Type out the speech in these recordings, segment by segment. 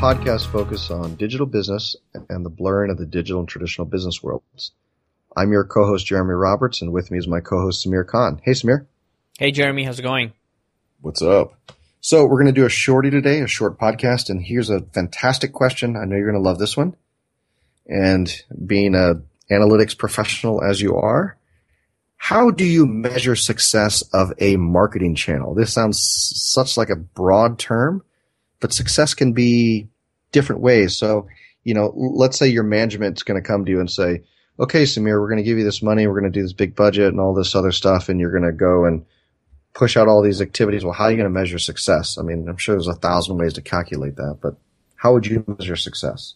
podcast focus on digital business and the blurring of the digital and traditional business worlds. I'm your co-host Jeremy Roberts, and with me is my co-host Samir Khan. Hey, Samir. Hey, Jeremy. How's it going? What's up? So we're going to do a shorty today, a short podcast, and here's a fantastic question. I know you're going to love this one. And being a analytics professional as you are, how do you measure success of a marketing channel? This sounds such like a broad term, but success can be different ways. So, you know, let's say your management's going to come to you and say, okay, Samir, we're going to give you this money. We're going to do this big budget and all this other stuff. And you're going to go and push out all these activities. Well, how are you going to measure success? I mean, I'm sure there's a thousand ways to calculate that, but how would you measure success?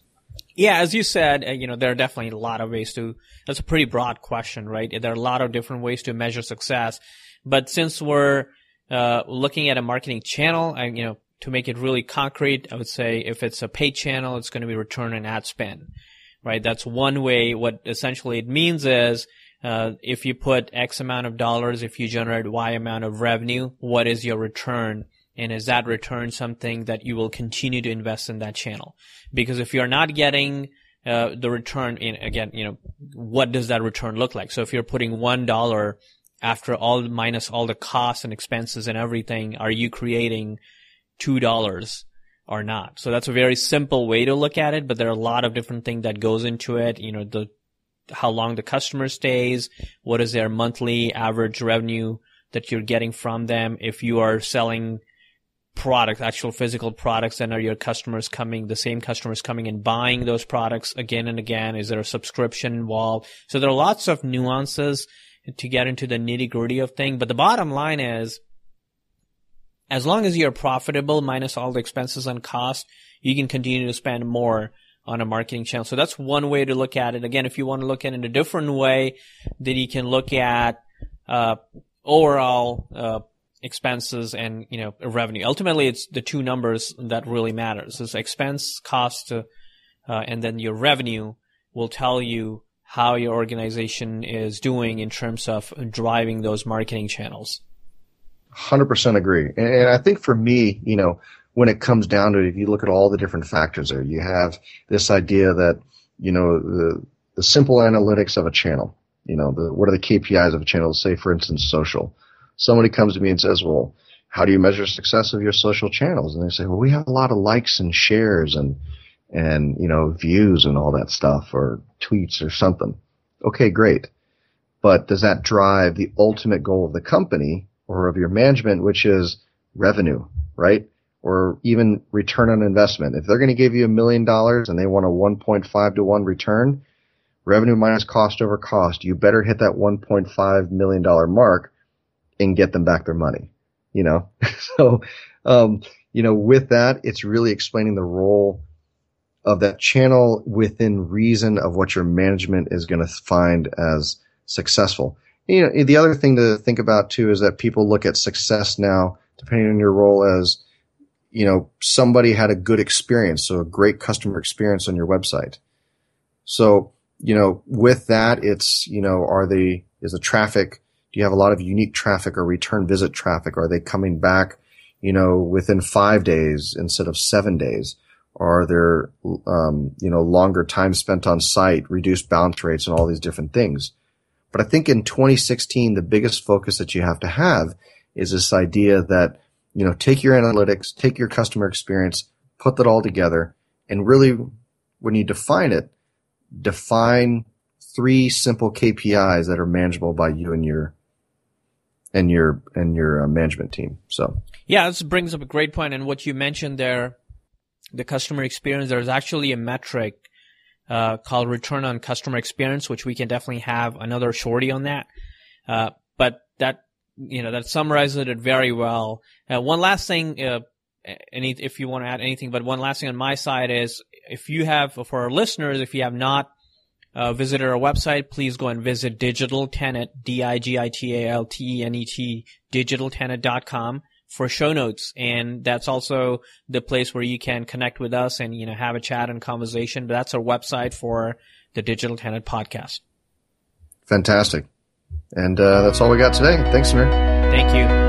Yeah, as you said, uh, you know, there are definitely a lot of ways to, that's a pretty broad question, right? There are a lot of different ways to measure success. But since we're, uh, looking at a marketing channel, and, you know, to make it really concrete, I would say if it's a paid channel, it's going to be return on ad spend, right? That's one way. What essentially it means is, uh, if you put X amount of dollars, if you generate Y amount of revenue, what is your return and is that return something that you will continue to invest in that channel? Because if you're not getting uh, the return in again, you know, what does that return look like? So if you're putting one dollar after all minus all the costs and expenses and everything, are you creating two dollars or not? So that's a very simple way to look at it, but there are a lot of different things that goes into it. You know, the how long the customer stays, what is their monthly average revenue that you're getting from them. If you are selling products, actual physical products, then are your customers coming, the same customers coming and buying those products again and again? Is there a subscription involved? So there are lots of nuances to get into the nitty gritty of thing. But the bottom line is, as long as you're profitable minus all the expenses and cost, you can continue to spend more on a marketing channel. So that's one way to look at it. Again, if you want to look at it in a different way, then you can look at uh, overall uh, expenses and you know revenue. Ultimately, it's the two numbers that really matters. It's expense, cost, uh, and then your revenue will tell you how your organization is doing in terms of driving those marketing channels. 100% agree. And I think for me, you know, when it comes down to it, if you look at all the different factors there, you have this idea that, you know, the, the simple analytics of a channel, you know, the, what are the KPIs of a channel? Say, for instance, social somebody comes to me and says, well, how do you measure success of your social channels? And they say, well, we have a lot of likes and shares and, and, you know, views and all that stuff or tweets or something. Okay, great. But does that drive the ultimate goal of the company or of your management, which is revenue, right? Or even return on investment. If they're going to give you a million dollars and they want a 1.5 to 1 return, revenue minus cost over cost, you better hit that $1.5 million mark and get them back their money. You know, so um, you know, with that, it's really explaining the role of that channel within reason of what your management is going to find as successful. You know, the other thing to think about too is that people look at success now, depending on your role as, you know, somebody had a good experience, so a great customer experience on your website. So, you know, with that, it's, you know, are they, is the traffic do you have a lot of unique traffic or return visit traffic? Are they coming back, you know, within five days instead of seven days? Are there, um, you know, longer time spent on site, reduced bounce rates and all these different things? But I think in 2016, the biggest focus that you have to have is this idea that, you know, take your analytics, take your customer experience, put that all together and really when you define it, define three simple KPIs that are manageable by you and your and your and your uh, management team. So yeah, this brings up a great point. And what you mentioned there, the customer experience. There's actually a metric uh, called return on customer experience, which we can definitely have another shorty on that. Uh, but that you know that summarizes it very well. Uh, one last thing. Uh, any, if you want to add anything, but one last thing on my side is if you have, for our listeners, if you have not uh, visit our website, please go and visit Digital Tenet, D-I-G-I-T-A-L-T-E-N-E-T, digitaltenet.com for show notes. And that's also the place where you can connect with us and, you know, have a chat and conversation. But that's our website for the Digital Tenet podcast. Fantastic. And uh, that's all we got today. Thanks, Samir. Thank you.